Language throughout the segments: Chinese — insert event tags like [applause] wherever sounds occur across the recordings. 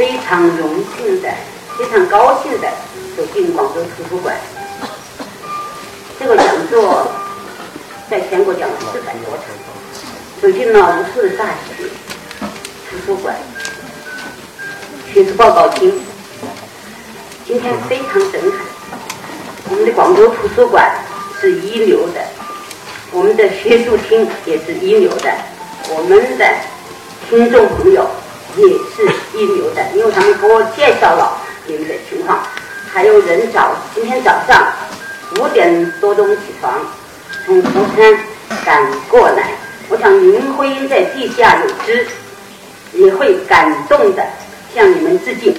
非常荣幸的、非常高兴的走进广州图书馆。这个讲座在全国讲了四百多场，走进了无数的大学、图书馆、学术报告厅。今天非常震撼，我们的广州图书馆是一流的，我们的学术厅也是一流的，我们的听众朋友。也是一流的，因为他们给我介绍了你们的情况，还有人早今天早上五点多钟起床，从佛山赶过来。我想林徽因在地下有知，也会感动的向你们致敬。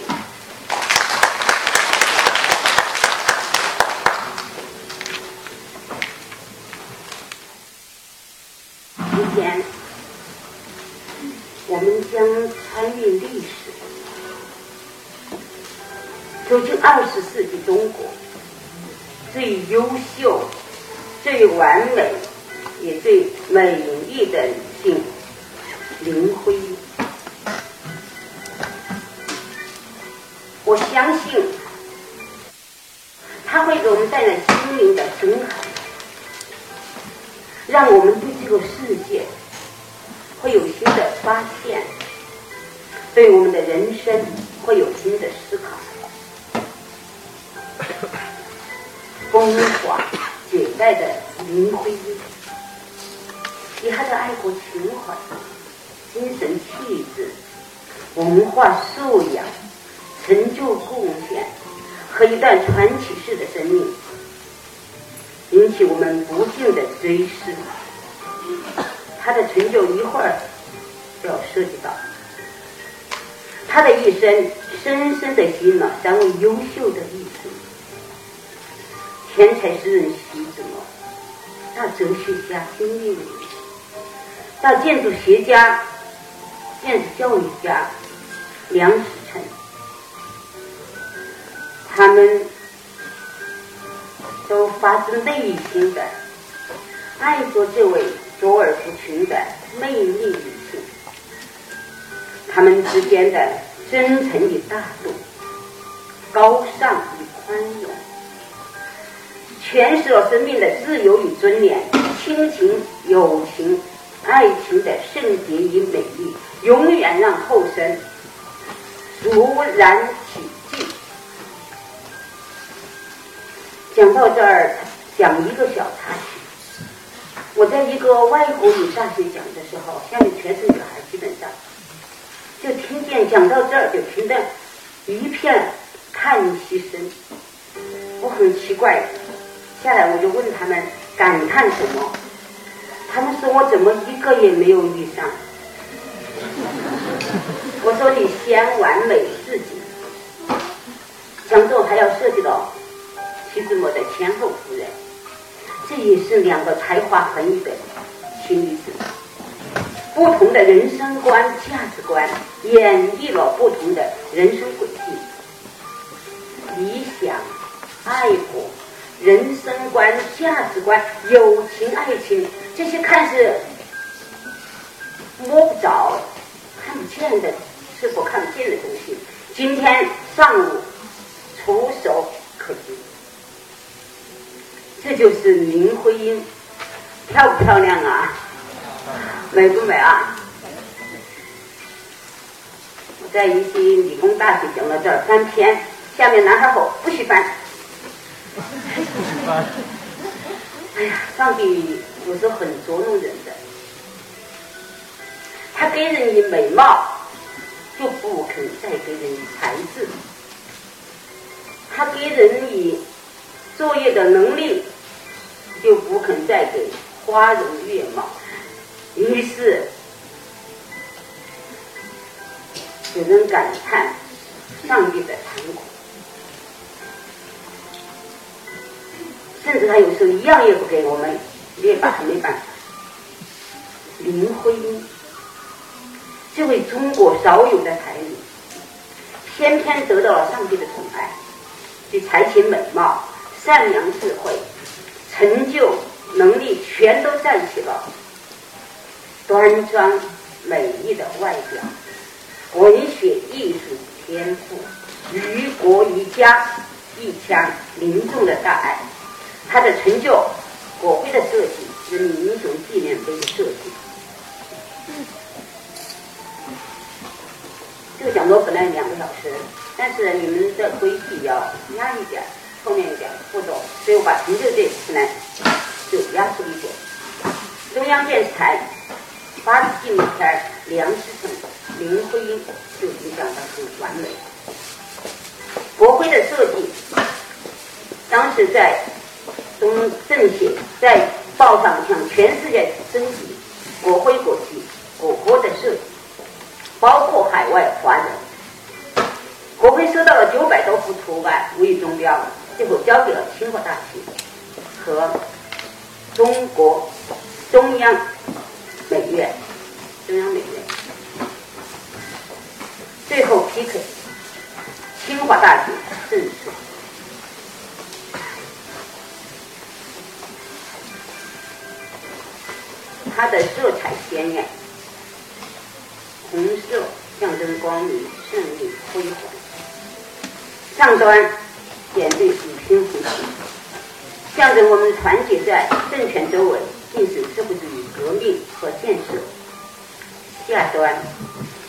走进二十世纪中国最优秀、最完美也最美丽的女性林徽因。我相信，她会给我们带来心灵的震撼，让我们对这个世界。会有新的发现，对我们的人生会有新的思考。风华绝代的林徽因，以她的爱国情怀、精神气质、文化素养、成就贡献和一段传奇式的生命，引起我们不尽的追思。他的成就一会儿要涉及到，他的一生深深的吸引了三位优秀的天才诗人徐志摩，大哲学家金密，大建筑学家、建筑教育家梁实成，他们都发自内心的爱着这位。卓尔不群的魅力女性，他们之间的真诚与大度、高尚与宽容，诠释了生命的自由与尊严、亲情、友情、爱情的圣洁与美丽，永远让后生肃然起敬。讲到这儿，讲一个小插曲。我在一个外国语大学讲的时候，下面全是女孩，基本上就听见讲到这儿，就听得一片叹息声。我很奇怪，下来我就问他们感叹什么，他们说我怎么一个也没有遇上。[laughs] 我说你先完美自己，讲座还要涉及到徐志摩的前后夫人。这也是两个才华横溢的新女子，不同的人生观、价值观，演绎了不同的人生轨迹。理想、爱国、人生观、价值观、友情、爱情，这些看似摸不着、看不见的，是否看不见的东西，今天上午触手可及。这就是林徽因，漂不漂亮啊？美不美啊？我在一些理工大学讲到这儿翻篇，下面男孩吼不许翻。哎呀，上帝有时候很捉弄人的，他给人以美貌，就不肯再给人以才智；他给人以作业的能力。就不肯再给花容月貌，于是只能感叹上帝的残酷。甚至他有时候一样也不给我们，也把他没办法。林徽因，这位中国少有的才女，偏偏得到了上帝的宠爱，其才情美貌、善良智慧。成就能力全都占起了，端庄美丽的外表，文学艺术天赋于国于家一腔凝重的大爱。他的成就，国徽的设计，人民英雄纪念碑的设计。这个讲座本来两个小时，但是你们的规矩要压一点，后面一点步骤，所以我把成就这次呢就压缩一点。中央电视台八十纪录片梁思成、林徽因就已经讲得很完美。国徽的设计，当时在政协在报上向全世界征集国徽国旗、国歌的设计。包括海外华人，国徽收到了九百多幅图案，无以中标，最后交给了清华大学和中国中央美院，中央美院，最后批准清华大学正式。它的色彩鲜艳。红色象征光明、胜利、辉煌。上端点缀五星红旗，象征我们团结在政权周围，进行社会主义革命和建设。下端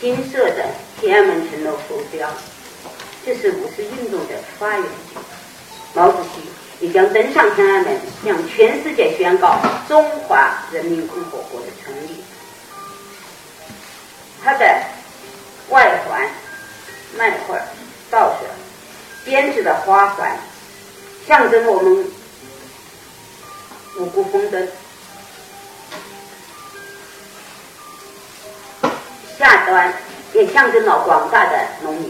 金色的天安门城楼浮标，这是五四运动的发源地。毛主席也将登上天安门，向全世界宣告中华人民共和国的成立。它的外环、脉块、倒着编织的花环，象征我们五谷丰登；下端也象征了广大的农民；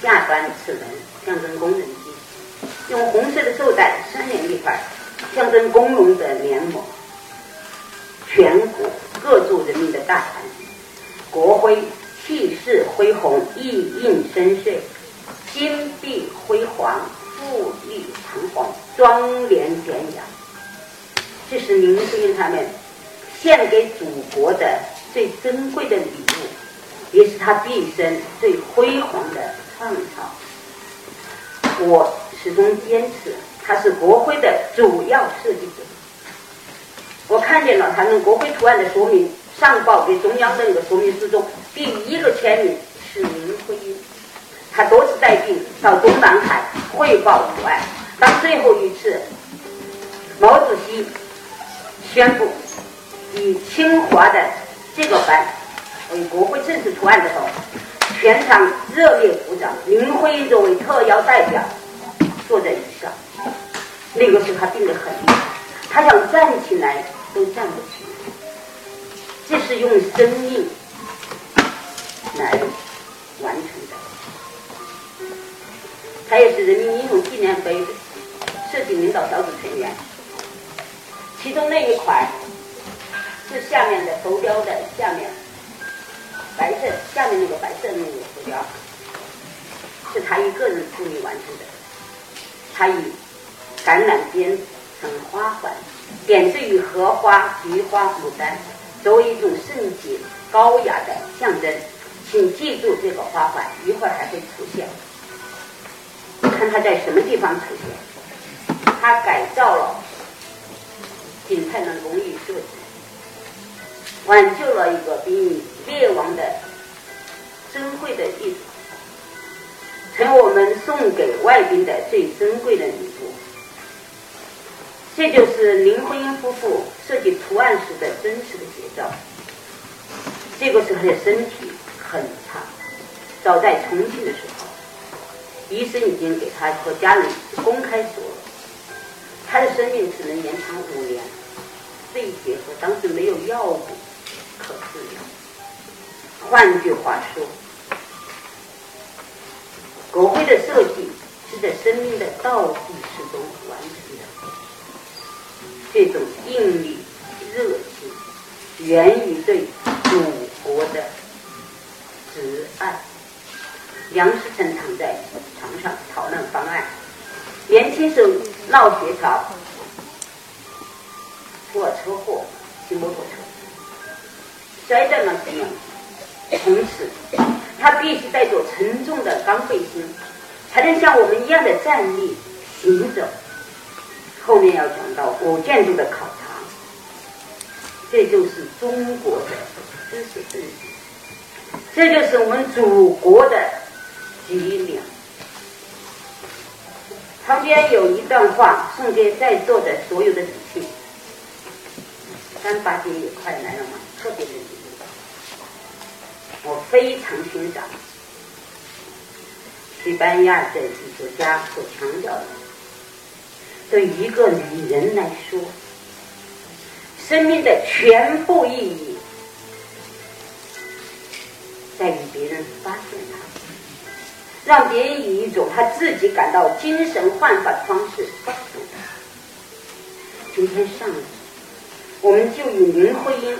下端齿轮象征工人用红色的绶带三连一块，象征工农的联盟，全国各族人民的大团结。国徽气势恢宏，意蕴深邃，金碧辉煌，富丽堂皇，庄严典雅。这是林徽因他们献给祖国的最珍贵的礼物，也是他毕生最辉煌的创造。我始终坚持，他是国徽的主要设计者。我看见了他们国徽图案的说明。上报给中央的那个说明书中，第一个签名是林徽因。他多次带病到中南海汇报图案。当最后一次毛主席宣布以清华的这个班为国徽正式图案的时候，全场热烈鼓掌。林徽因作为特邀代表坐在椅上。那个时候他病得很厉害，他想站起来都站不起来。这是用生命来完成的。他也是人民英雄纪念碑的设计领导小组成员。其中那一块是下面的浮雕的下面白色下面那个白色那个浮雕，是他一个人处理完成的。它以橄榄编成花环，点缀于荷花、菊花、牡丹。作为一种圣洁、高雅的象征，请记住这个花环，一会儿还会出现。看它在什么地方出现？它改造了景泰的荣誉设计，挽救了一个濒临灭亡的珍贵的艺术，成我们送给外宾的最珍贵的礼物。这就是林徽因夫妇设计图案时的真实的写照。这个时候的身体很差，早在重庆的时候，医生已经给他和家人公开说了，他的生命只能延长五年，肺结核当时没有药物可治疗。换句话说，国徽的设计是在生命的倒计时中完成的。这种硬力、热情，源于对祖国的挚爱。梁思成躺在床上讨论方案。年轻时候闹学潮，出了车祸，骑摩托车摔断了地上，从此他必须带着沉重的钢背心，才能像我们一样的站立行走。后面要讲到古建筑的考察，这就是中国的知识分子，这就是我们祖国的脊梁。旁边有一段话送给在座的所有的女性。三八节也快来了嘛，特别的，我非常欣赏西班牙的艺术家所强调的：对一个女人来说，生命的全部意义在于别人发现她。让别人以一种他自己感到精神焕发的方式告诉他。今天上午，我们就以林徽因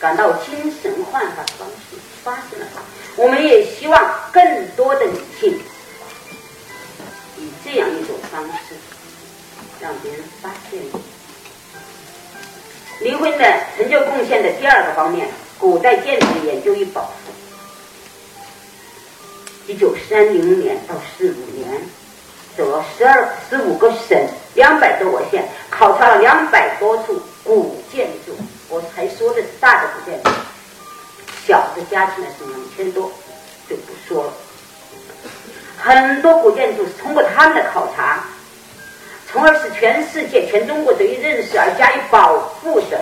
感到精神焕发的方式发现了。我们也希望更多的女性以这样一种方式让别人发现林徽因的成就贡献的第二个方面，古代建筑研究与保护。一九三零年到四五年，走了十二十五个省，两百多个县，考察了两百多处古建筑。我才说的是大的古建筑，小的加起来是两千多，就不说了。很多古建筑是通过他们的考察，从而使全世界、全中国得以认识而加以保护的。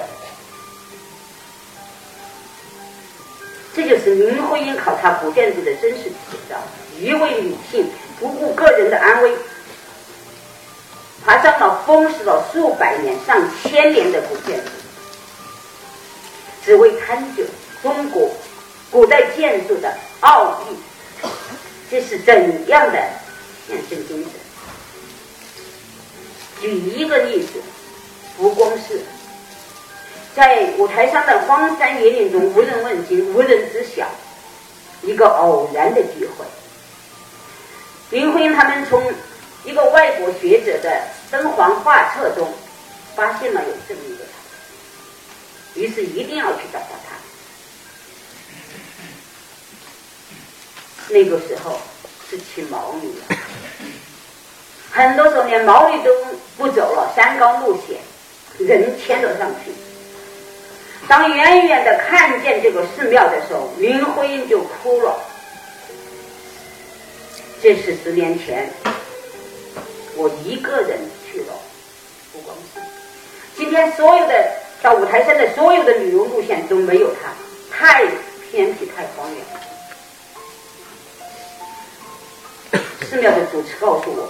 这就是林徽因考察古建筑的真实写照。一位女性不顾个人的安危，爬上了风蚀了数百年、上千年的古建筑，只为探究中国古代建筑的奥秘。这是怎样的献身精神？举一个例子，不光是。在五台山的荒山野岭中，无人问津，无人知晓。一个偶然的机会，林徽因他们从一个外国学者的敦煌画册中发现了有这么一个他，于是一定要去找到他。那个时候是骑毛驴的，[coughs] 很多时候连毛驴都不走了，山高路险，人牵着上去。当远远的看见这个寺庙的时候，林徽因就哭了。这是十年前，我一个人去了不光是。今天所有的到五台山的所有的旅游路线都没有它，太偏僻、太荒凉。寺庙的主持告诉我，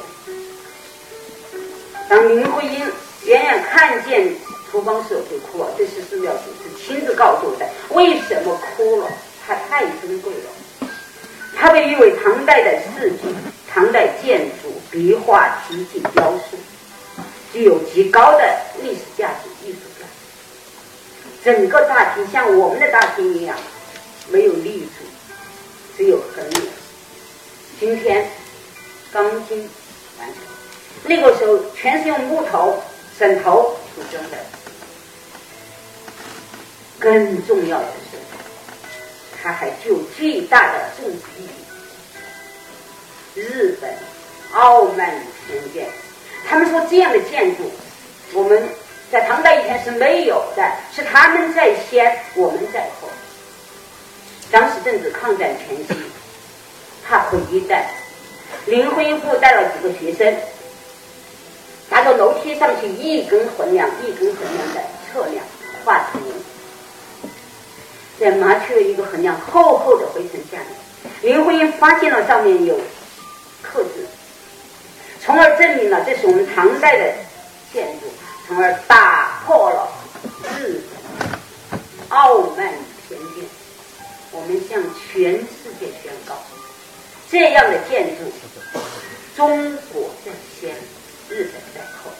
当林徽因远远看见。不光是就哭了，这是寺庙主持亲自告诉我的。为什么哭了？它太珍贵了。它被誉为唐代的世纪，唐代建筑、壁画、题记、雕塑，具有极高的历史价值、艺术价值。整个大厅像我们的大厅一样，没有立柱，只有横梁。今天钢筋完成，那个时候全是用木头、枕头组成的。更重要的是，它还具有巨大的政治意义。日本傲慢偏见，他们说这样的建筑，我们在唐代以前是没有的，是他们在先，我们在后。当时正值抗战前夕，他回忆带林徽因带了几个学生，爬到楼梯上去，一根横梁一根横梁的测量画图。在麻雀一个横梁厚厚的灰尘下面，林徽因发现了上面有刻字，从而证明了这是我们唐代的建筑，从而打破了日本傲慢偏见。我们向全世界宣告，这样的建筑，中国在先，日本在后。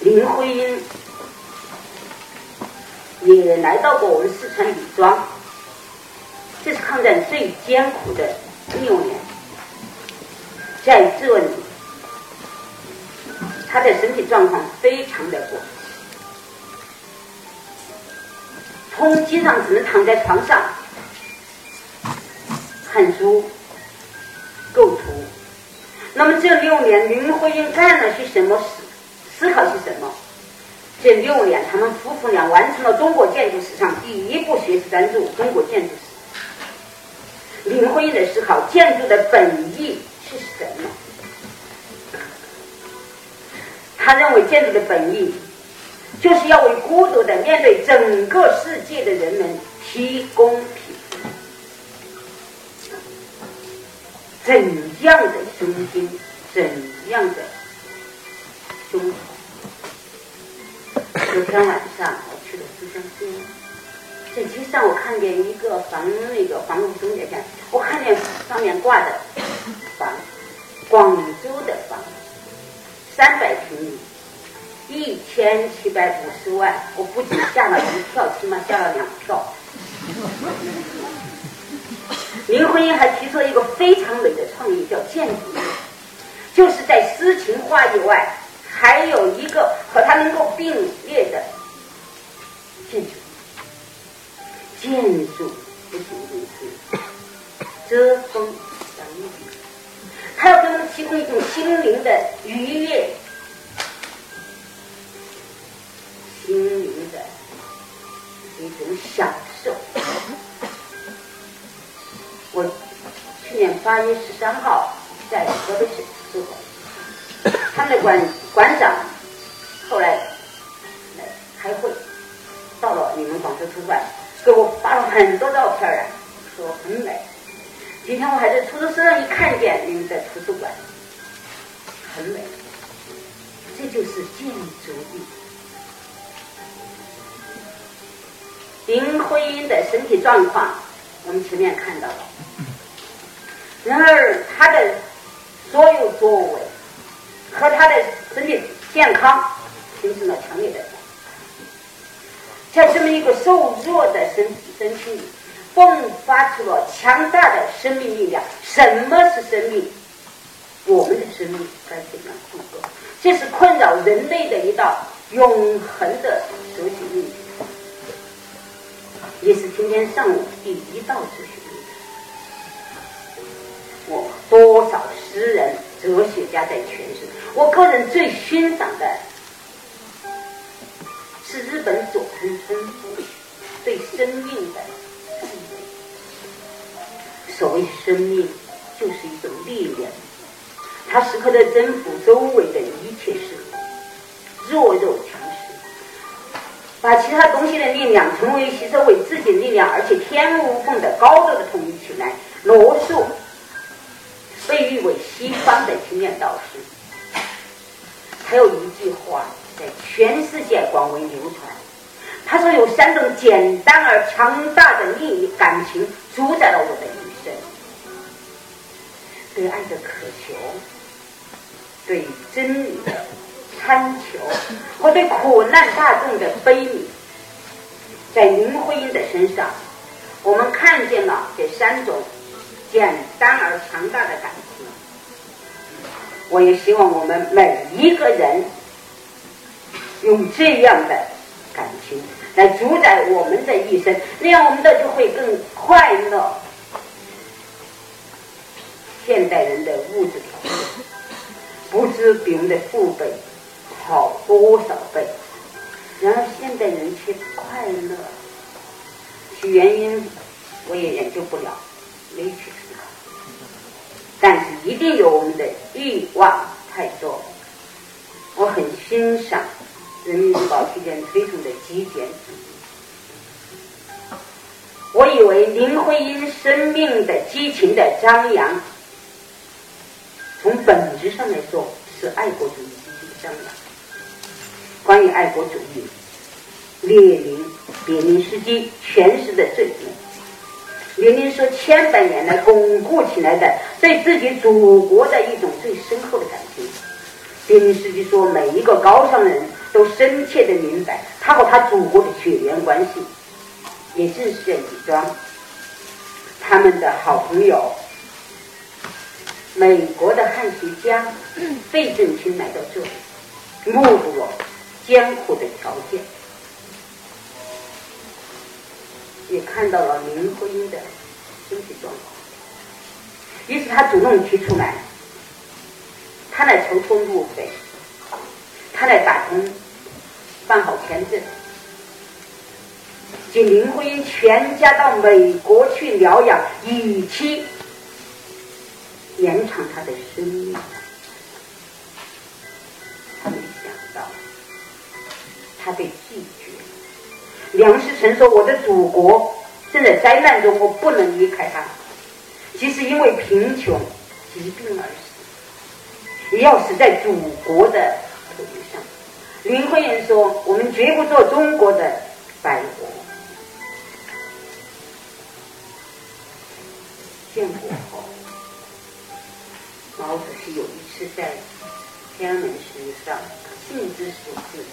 林徽因。也来到过我们四川李庄，这是抗战最艰苦的六年，在这里，他的身体状况非常的不好从机上只能躺在床上，汉书构图。那么这六年林徽因干了些什么事？思考是什么？这六年，他们夫妇俩完成了中国建筑史上第一部学术专著《中国建筑史》。林徽因的思考，建筑的本意是什么？他认为建筑的本意，就是要为孤独的面对整个世界的人们提供怎样的胸襟，怎样的胸怀？昨天晚上我去了珠江边，在街上我看见一个房那个房屋中介店，我看见上面挂的房，广州的房，三百平米，一千七百五十万，我不仅吓了一跳，起码吓了两跳。林徽因还提出了一个非常美的创意，叫建筑，就是在诗情画意外。还有一个和它能够并列的建筑，建筑不仅仅是遮风挡雨，它要给我们提供一种心灵的愉悦，心灵的一种享受。我去年八月十三号在河北省时候。他们的馆馆长后来来开会，到了你们广州图书馆，给我发了很多照片啊，说很美。今天我还在出租车上一看见你们在图书馆，很美。这就是建筑力。林徽因的身体状况，我们前面看到了。然而，他的所有作为。和他的身体健康形成了强烈的在这么一个瘦弱的身体身体里，迸发出了强大的生命力量。什么是生命？我们的生命该怎样度过？这是困扰人类的一道永恒的哲学命题，也是今天上午第一道哲学命题。我多少诗人、哲学家在诠释。我个人最欣赏的是日本佐藤春夫对生命的敬畏。所谓生命，就是一种力量，它时刻在征服周围的一切事物，弱肉强食，把其他东西的力量成为吸收为自己的力量，而且天衣无缝的高度的统一起来。罗素被誉为西方的经验导师。还有一句话在全世界广为流传，他说：“有三种简单而强大的利益感情主宰了我的一生：对爱的渴求，对真理的贪求，和对苦难大众的悲悯。”在林徽因的身上，我们看见了这三种简单而强大的感情。我也希望我们每一个人用这样的感情来主宰我们的一生，那样我们的就会更快乐。现代人的物质条件不知比我们的父辈好多少倍，然而现代人却快乐，其原因我也研究不了，没去。但是一定有我们的欲望太多。我很欣赏《人民日报》期间推崇的极简主义。我以为林徽因生命的激情的张扬，从本质上来说是爱国主义激情的张扬。关于爱国主义，列宁、别林斯基诠释的最美。列宁说：“千百年来巩固起来的对自己祖国的一种最深厚的感情。”列宁斯基说：“每一个高尚人都深切的明白他和他祖国的血缘关系。”也正是这几桩，他们的好朋友，美国的汉学家 [laughs] 费正清来到这里，目睹了艰苦的条件。也看到了林徽因的身体状况，于是他主动提出来，他来筹措路费，他来打工，办好签证，请林徽因全家到美国去疗养，以期延长他的生命。他没想到，他被拒绝。梁思成说：“我的祖国正在灾难中，我不能离开他。即使因为贫穷、疾病而死，也要死在祖国的土地上。”林徽因说：“我们绝不做中国的白活。”建国后，毛主席有一次在天安门石上兴之所至。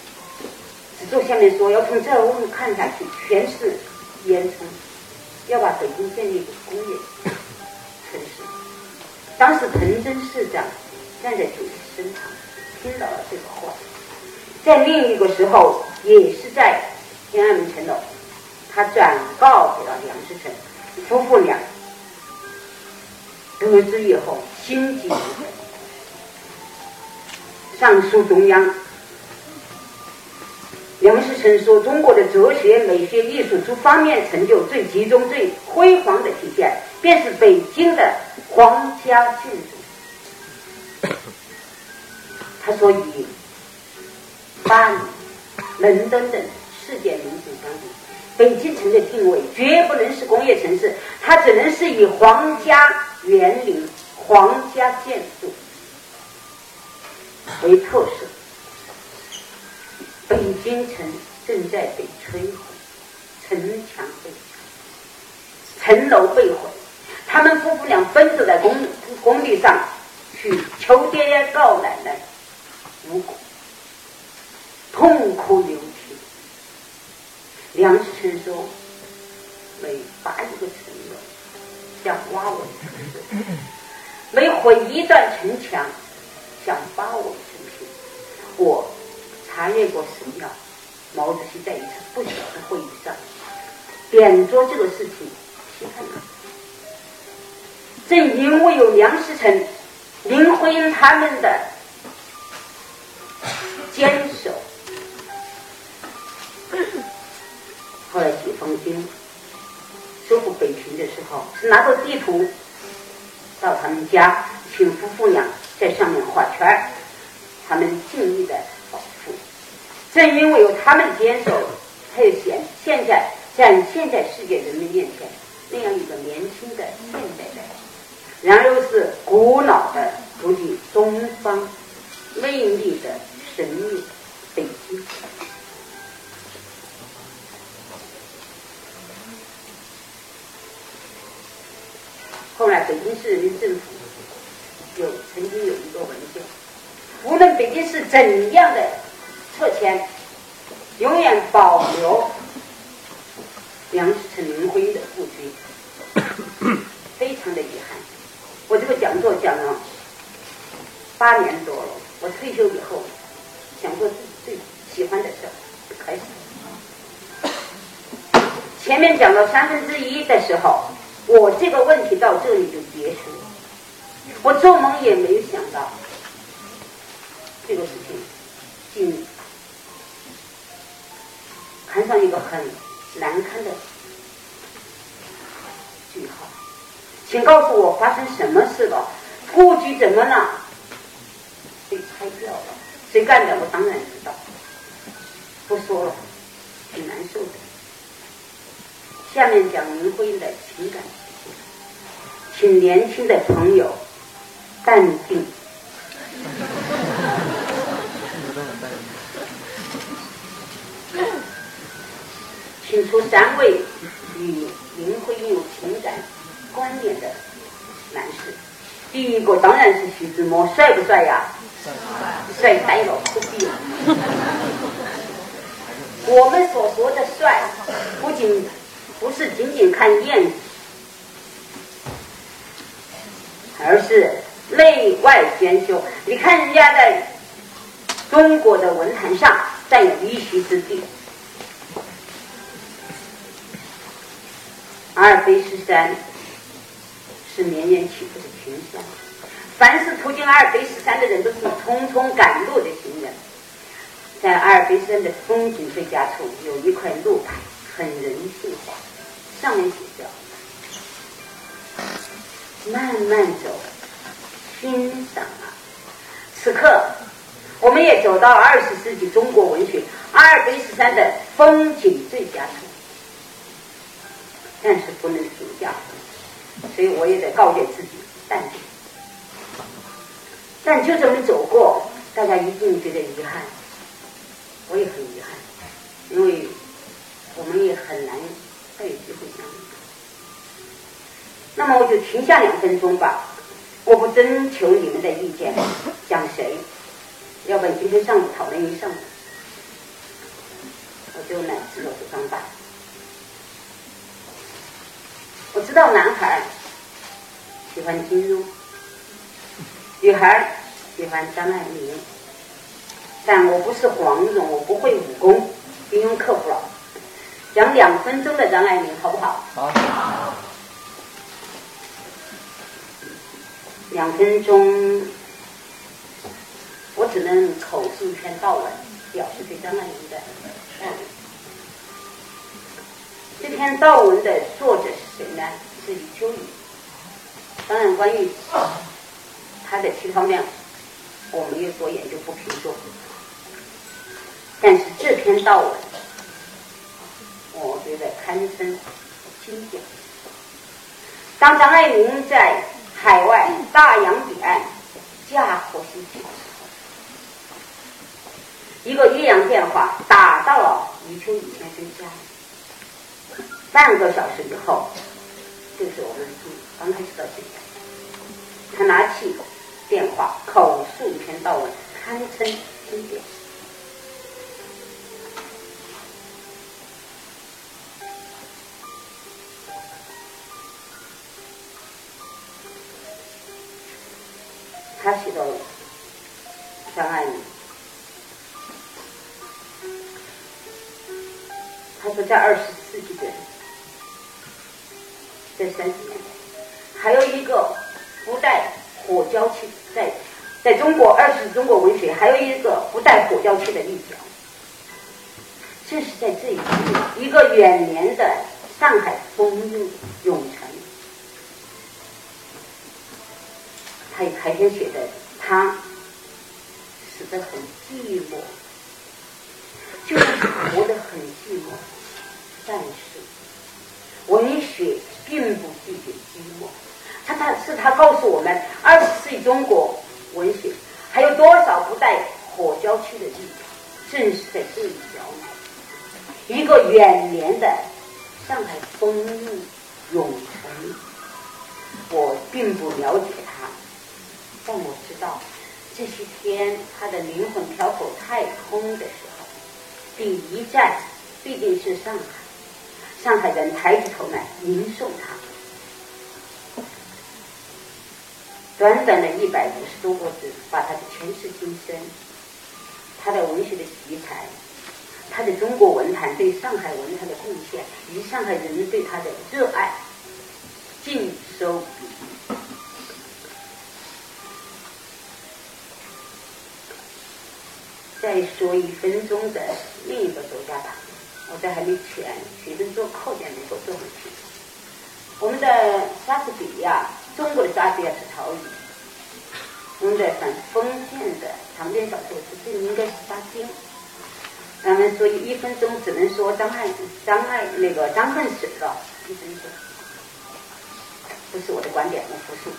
指座下面说，要从这儿我们看下去，全是烟囱，要把北京建立一个工业城市。当时彭真市长站在主席身旁，听到了这个话。在另一个时候，也是在天安门城楼，他转告给了梁思成夫妇俩，得知以后心急如焚，上书中央。梁思成说：“中国的哲学、美学、艺术诸方面成就最集中、最辉煌的体现，便是北京的皇家建筑。[laughs] ”他说：“以巴黎、伦敦等世界名城相比，北京城的定位绝不能是工业城市，它只能是以皇家园林、皇家建筑为特色。”北京城正在被摧毁，城墙被拆，城楼被毁。他们夫妇俩奔走在工工地上，去求爹爹告奶奶，无，痛哭流涕。梁思成说：“每拔一个城楼，像挖我城水；每毁一段城墙，像扒我。”我。查阅过史料，毛主席在一次不小的会议上点着这个事情批判他。正因为有梁思成、林徽因他们的坚守，后来解放军收复北平的时候，是拿着地图到他们家，请夫妇俩在上面画圈儿，他们尽力的。正因为有他们坚守，才有现现在展现在世界人民面前那样一个年轻的现代人，然后又是古老的、足迹东方魅力的神秘北京。后来，北京市人民政府有曾经有一个文件，无论北京市怎样的。撤迁，永远保留梁思成、林徽因的故居，非常的遗憾。我这个讲座讲了八年多了，我退休以后，想做自己最喜欢的事开始。前面讲到三分之一的时候，我这个问题到这里就结束。我做梦也没有想到这个事情竟。看上一个很难堪的句号，请告诉我发生什么事了？故居怎么了？被拆掉了？谁干的？我当然知道。不说了，挺难受的。下面讲林徽因的情感请年轻的朋友淡定。请出三位与林徽因有情感关联的男士。第一个当然是徐志摩，帅不帅呀？帅呆了，不必了。我们所说的帅，不仅不是仅仅看样子，而是内外兼修。你看人家在中国的文坛上占有一席之地。阿尔卑斯山是绵延起伏的群山。凡是途经阿尔卑斯山的人，都是匆匆赶路的行人。在阿尔卑斯山的风景最佳处，有一块路牌，很人性化，上面写着：“慢慢走，欣赏啊！”此刻，我们也走到二十世纪中国文学阿尔卑斯山的风景最佳处，但是不能评价，所以我也得告诫自己淡定。但就这么走过，大家一定觉得遗憾，我也很遗憾，因为我们也很难再有机会相遇。那么我就停下两分钟吧。我不征求你们的意见，讲谁？要不然今天上午讨论一上午，我就来自我主张吧。我知道男孩喜欢金庸，女孩喜欢张爱玲，但我不是黄蓉，我不会武功，金庸克服了。讲两分钟的张爱玲，好不好？好。两分钟，我只能口述一篇悼文，表示对张爱玲的爱。这篇悼文的作者是是谁呢？是余秋雨。当然，关于他的其他方面，我们有所研究，不评说。但是这篇悼文，我觉得堪称经典。当张爱玲在。海外大洋彼岸，嫁祸心切的时候，一个岳阳电话打到了余秋雨先生家里。半个小时以后，就是我们从刚开始到现在，他拿起电话口述一篇悼文，堪称经典。他写到张爱玲，他说在二十世纪的在三十年代，还有一个不带火焦气在在中国二十中国文学还有一个不带火焦气的立脚，正是在这一年，一个远年的上海风韵永成。他还先写的，他死得很寂寞，就是活得很寂寞。但是文学并不拒绝寂寞，他他是他告诉我们，二十世纪中国文学还有多少不带火焦区的地方？正是在这一角一个远年的上海风韵永存。我并不了解他。但我知道，这些天他的灵魂漂浮太空的时候，第一站必定是上海。上海人抬起头来迎送他。短短的一百五十多个字，把他的前世今生、他的文学的题材、他的中国文坛对上海文坛的贡献，以及上海人民对他的热爱，尽收笔。再说一分钟的另一个作家吧，我这还没全，学生做课件没够做回去。我们的莎士比亚，中国的莎士比亚是曹禺，我们的反封建的长篇小说是这应该是巴金。咱们所以一分钟只能说张爱张爱那个张恨水了，一分钟。这是我的观点，我复述。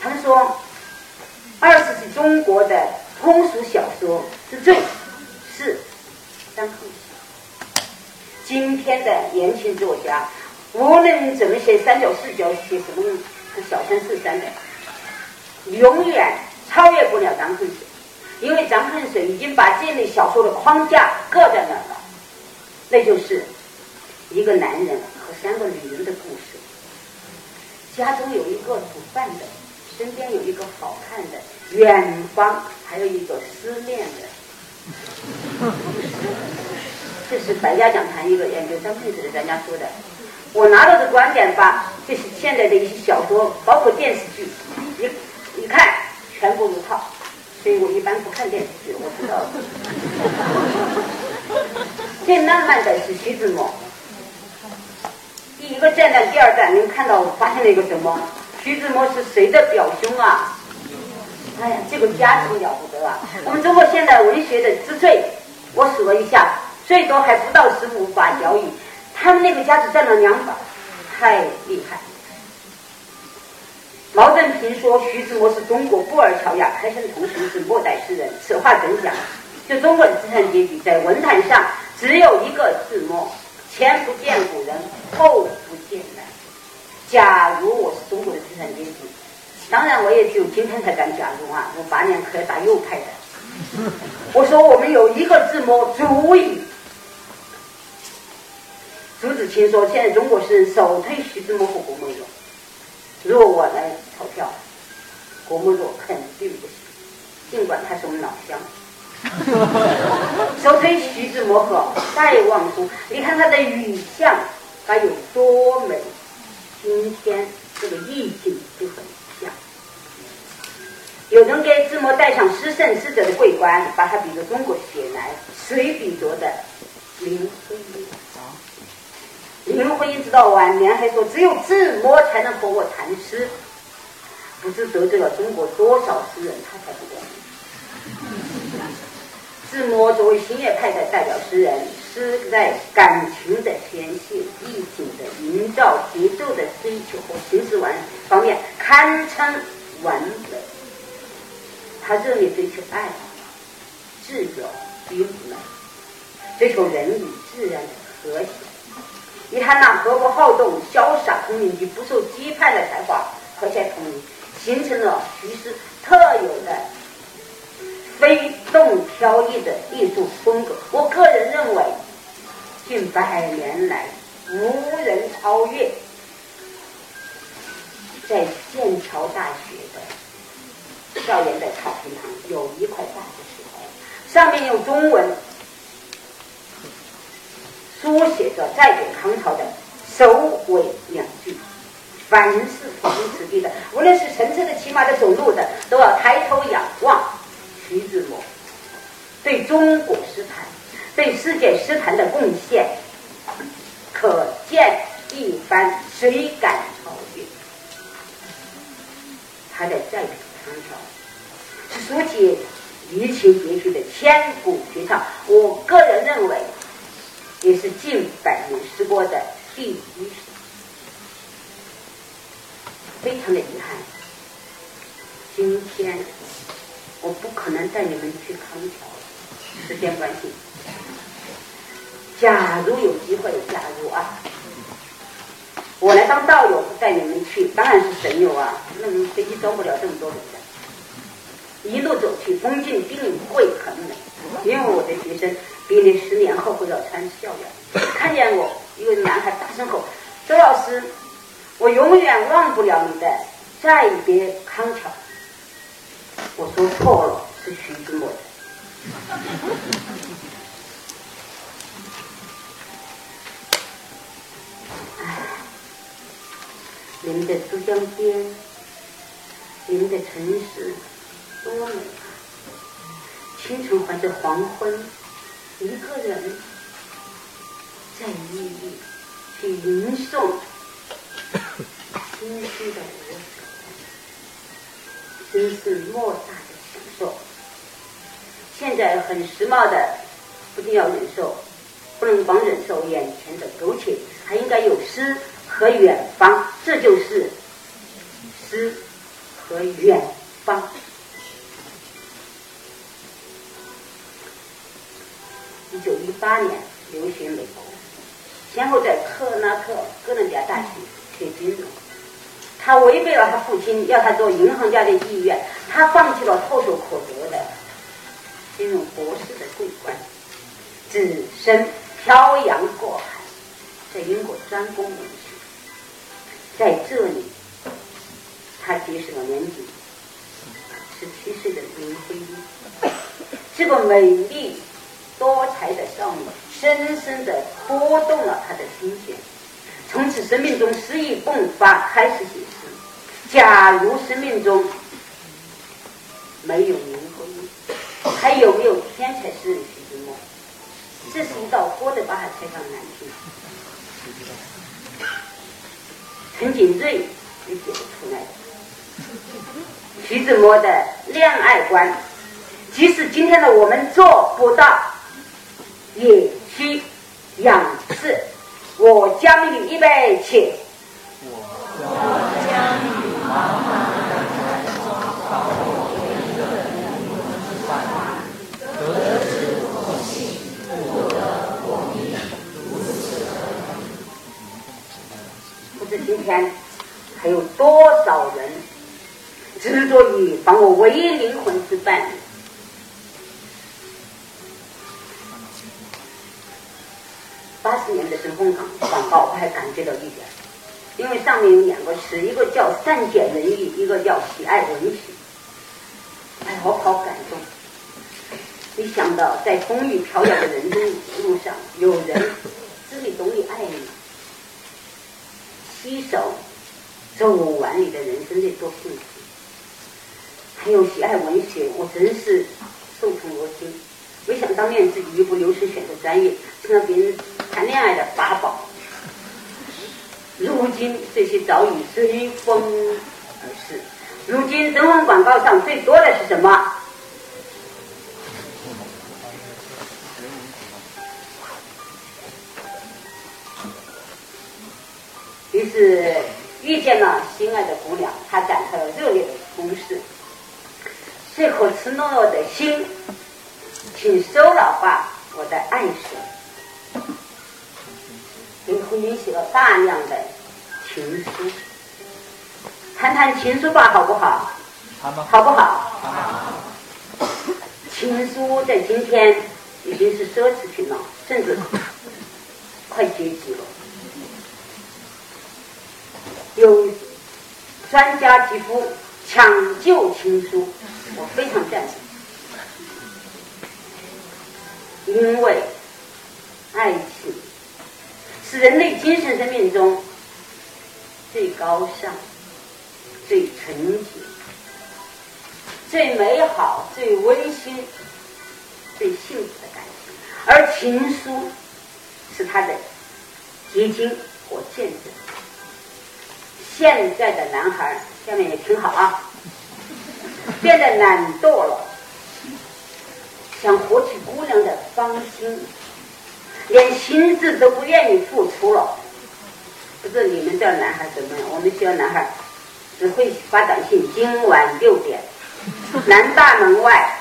他们说，二十世纪中国的。通俗小说之最是张恨水。今天的年轻作家，无论怎么写三角四角，写什么小三四三的，永远超越不了张恨水，因为张恨水已经把这类小说的框架搁在那儿了，那就是一个男人和三个女人的故事，家中有一个煮饭的，身边有一个好看的。远方还有一个思念的，[laughs] 这是百家讲坛一个研究张恨水的专家说的。我拿到的观点吧，就是现在的一些小说，包括电视剧，一一看全部如套，所以我一般不看电视剧，我知道。[laughs] 最浪漫的是徐志摩，第一个站段、第二站，你们看到我发现了一个什么？徐志摩是谁的表兄啊？哎呀，这个家庭了不得啊！我们中国现代文学的之最，我数了一下，最多还不到十五把交椅，他们那个家只占了两把，太厉害。毛振平说徐志摩是中国布尔乔亚，开山同时是末代诗人，此话怎讲？就中国的资产阶级在文坛上只有一个志摩，前不见古人，后不见来。假如我是中国的资产阶级。当然，我也只有今天才敢假如啊！我八年可以打右派的。我说我们有一个字幕足以。朱自清说，现在中国是首推徐志摩和郭沫若。如果我来投票，郭沫若肯定不行，尽管他是我们老乡。首推徐志摩和戴望舒，你看他的语相该有多美，今天这个意境就很像。有人给志摩戴上诗圣诗者的桂冠，把他比作中国写来，谁比作的？林徽因。林徽因直到晚年还说，只有志摩才能和我谈诗，不知得罪了中国多少诗人，他才不管。志摩作为新月派的代表诗人，诗在感情的显现、意境的营造、节奏的追求和形式完方面，堪称完美。他热烈追求爱，自由与美，追求人与自然的和谐。以他那活泼好动、潇洒通灵及不受羁绊的才华和谐统一，形成了徐氏特有的飞动飘逸的艺术风格。我个人认为，近百年来无人超越。在剑桥大学的。校园的草坪上有一块大的石头，上面用中文书写着再给唐朝的首尾两句。凡是途经此地的，无论是乘车的、骑马的、走路的，都要抬头仰望徐志摩对中国诗坛、对世界诗坛的贡献，可见一斑。谁敢超越？他在在唐朝。书写离情别绪的千古绝唱，我个人认为也是近百年诗歌的第一非常的遗憾，今天我不可能带你们去康桥了，时间关系。假如有机会，假如啊，我来当道友带你们去，当然是神游啊，那飞机装不了这么多人的。一路走去，风景定会很美。因为我的学生毕业十年后回到川校园，看见我，一个男孩大声吼：“周老师，我永远忘不了你的再别康桥。”我说错了，是徐志摩的。哎，你们的珠江边，你们的城市。多美啊！清晨还是黄昏，一个人在一里去吟诵清晰的歌声，真是莫大的享受。现在很时髦的，不仅要忍受，不能光忍受眼前的苟且，还应该有诗和远方。这就是诗和远方。一九一八年留学美国，先后在克拉克哥伦比亚大学学金融。他违背了他父亲要他做银行家的意愿，他放弃了唾手可得的金融博士的桂冠，只身漂洋过海，在英国专攻文学。在这里，他结识了年仅十七岁的林徽因，这个美丽。多才的少女，深深的拨动了他的心弦。从此生命中诗意迸发，开始写诗。假如生命中没有灵魂，还有没有天才诗人徐志摩？这是一道锅的把海猜上难题。陈景润也写不出来。徐志摩的恋爱观，即使今天的我们做不到，也需仰视。我将与一杯且。我将与茫茫人海中找我一个灵之伴，得之我幸，不得我命，如此不知今天还有多少人执着于把我唯一灵魂之伴八十年的申红港广告，我还感觉到一点，因为上面有两个词，一个叫善解人意，一个叫喜爱文学。哎，我好感动！没想到在风雨飘摇的人生路上，有人知你懂你爱你，携手走完你的人生，得多幸福！还有喜爱文学，我真是受宠若惊。没想当年自己一不留神选择专业，成了别人。谈恋爱的法宝，如今这些早已随风而逝。如今灯光广告上最多的是什么？于是遇见了心爱的姑娘，他展开了热烈的攻势。这颗赤裸裸的心，请收了吧，我的爱神。给婚姻写了大量的情书，谈谈情书吧，好不好？好不好？情书在今天已经是奢侈品了，甚至快绝迹了。有专家提出抢救情书，我非常赞成，因为爱情。是人类精神生命中最高尚、最纯洁、最美好、最温馨、最幸福的感情，而情书是它的结晶和见证。现在的男孩，下面也听好啊，变得懒惰了，想获取姑娘的芳心。连心智都不愿意付出了，不知你们这男孩怎么样？我们学校男孩只会发短信，今晚六点，南大门外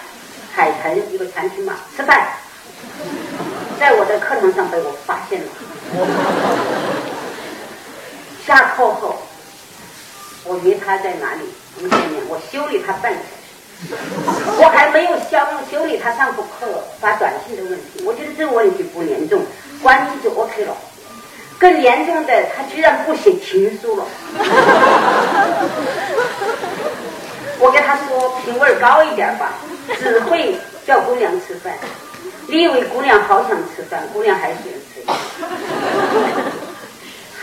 海豚一个餐厅嘛，吃饭。在我的课堂上被我发现了。下课后，我约他在哪里？我们见面，我修理他半小时。[laughs] 我还没有修修理他上课发短信的问题，我觉得这个问题不严重，关机就 OK 了。更严重的，他居然不写情书了。我跟他说品味高一点吧，只会叫姑娘吃饭。你以为姑娘好想吃饭？姑娘还喜欢吃。[laughs]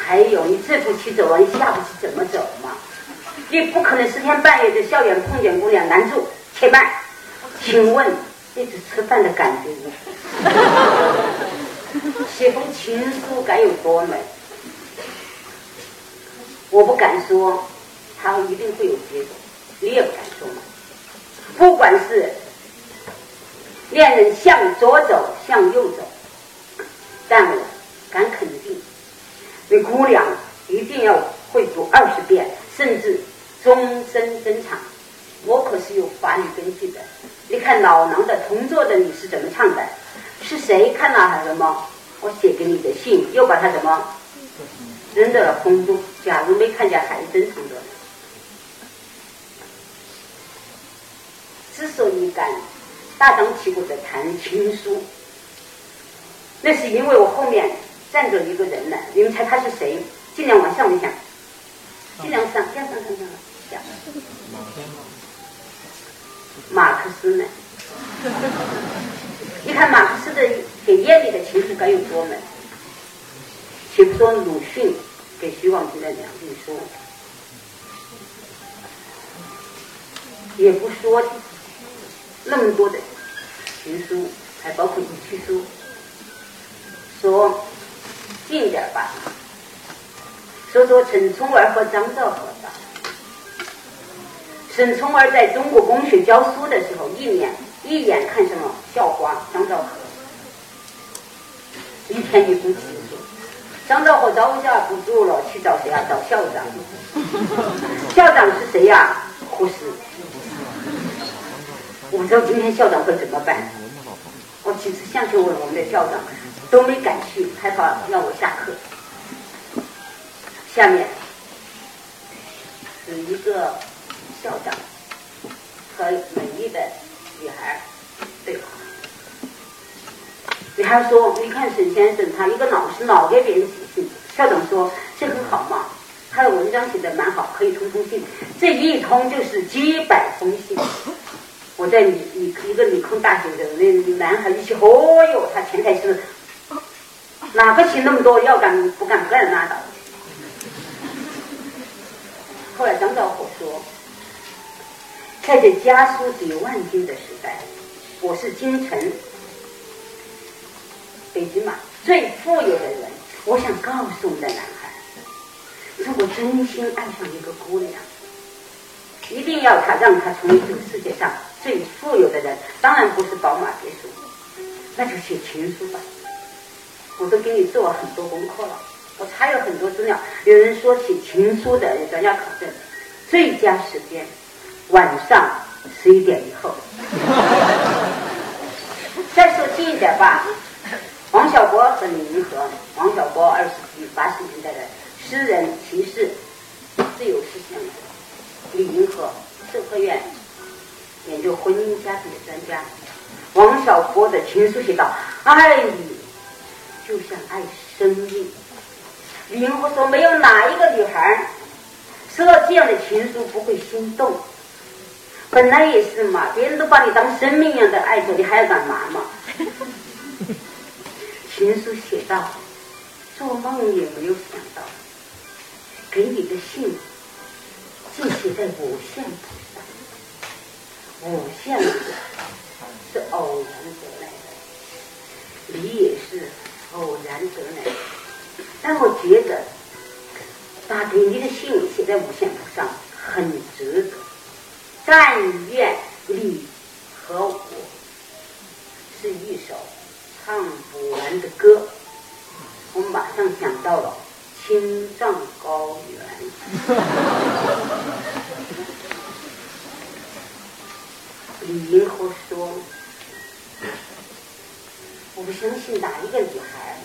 还有，你这步棋走了，你下步棋怎么走嘛？你不可能十天半夜在校园碰见姑娘拦住，且慢，请问这次吃饭的感觉如何？[laughs] 写封情书该有多美？我不敢说，他一定会有结果，你也不敢说嘛。不管是恋人向左走，向右走，但我敢肯定，那姑娘一定要会读二十遍，甚至。终身珍藏，我可是有法律根据的。你看老狼的同桌的你是怎么唱的？是谁看了还什么？我写给你的信又把它怎么扔到了风中？假如没看见，还珍藏着。之所以敢大张旗鼓的谈情书，那是因为我后面站着一个人呢。你们猜他是谁？尽量往上面想，尽量上，向上，上上。讲马克思呢？你看马克思的给叶丽的情书该有多美？且不说鲁迅给徐广平的两封书，也不说那么多的情书，还包括遗弃书，说近点吧，说说陈冲儿和张兆和吧。沈聪儿在中国公学教书的时候，一眼一眼看上了校花张兆和，一天一封情书。张兆和招架不住了，去找谁啊？找校长。[laughs] 校长是谁呀？护士。我不知道今天校长会怎么办。我几次向去问我们的校长，都没敢去，害怕让我下课。下面是一个。校长和美丽的女孩对话。女孩说：“你看沈先生，他一个老师老给别人写信。”校长说：“这很好嘛，他的文章写的蛮好，可以通通信。这一通就是几百封信。我在理理一个理工大学的那男孩一起，哦哟，他前台是哪个信那么多？要敢不敢不敢拉倒。”后来张兆和说。在这家书抵万金的时代，我是京城北京嘛最富有的人。我想告诉我们的男孩，如果真心爱上一个姑娘，一定要他让他成为这个世界上最富有的人。当然不是宝马别墅，那就写情书吧。我都给你做了很多功课了，我查有很多资料。有人说写情书的专家考证，最佳时间。晚上十一点以后，[laughs] 再说近一点吧。王小波和李银河，王小波二十世纪八十年代的诗人、骑士、自由思想者；李银河，社科院研究婚姻家庭的专家。王小波的情书写道：“爱你就像爱生命。”李银河说：“没有哪一个女孩收到这样的情书不会心动。”本来也是嘛，别人都把你当生命一样的爱着，你还要干嘛嘛？[laughs] 情书写道：“做梦也没有想到，给你的信竟写在五线谱上。五线谱是偶然得来的，你也是偶然得来的。但我觉得，把给你的信写在五线谱上很值得。”但愿你和我是一首唱不完的歌。我马上想到了青藏高原。李银河说：“我不相信哪一个女孩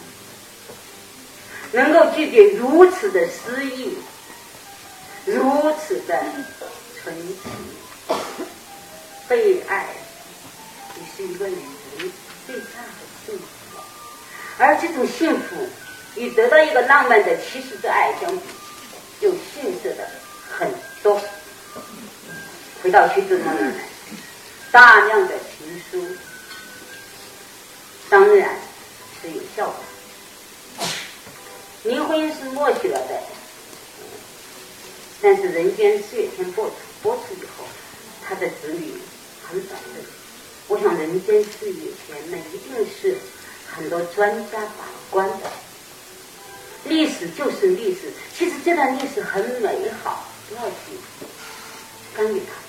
能够具备如此的诗意，如此的纯情。”被爱也是一个女人最大的幸福，而这种幸福与得到一个浪漫的骑士的爱相比，就逊色的很多。回到徐志摩那来，大量的情书当然是有效的。林徽因是默许了的，但是《人间四月天》播出播出以后，他的子女。很反对，我想人间四月天那一定是很多专家把关的。历史就是历史，其实这段历史很美好，不要去干预它。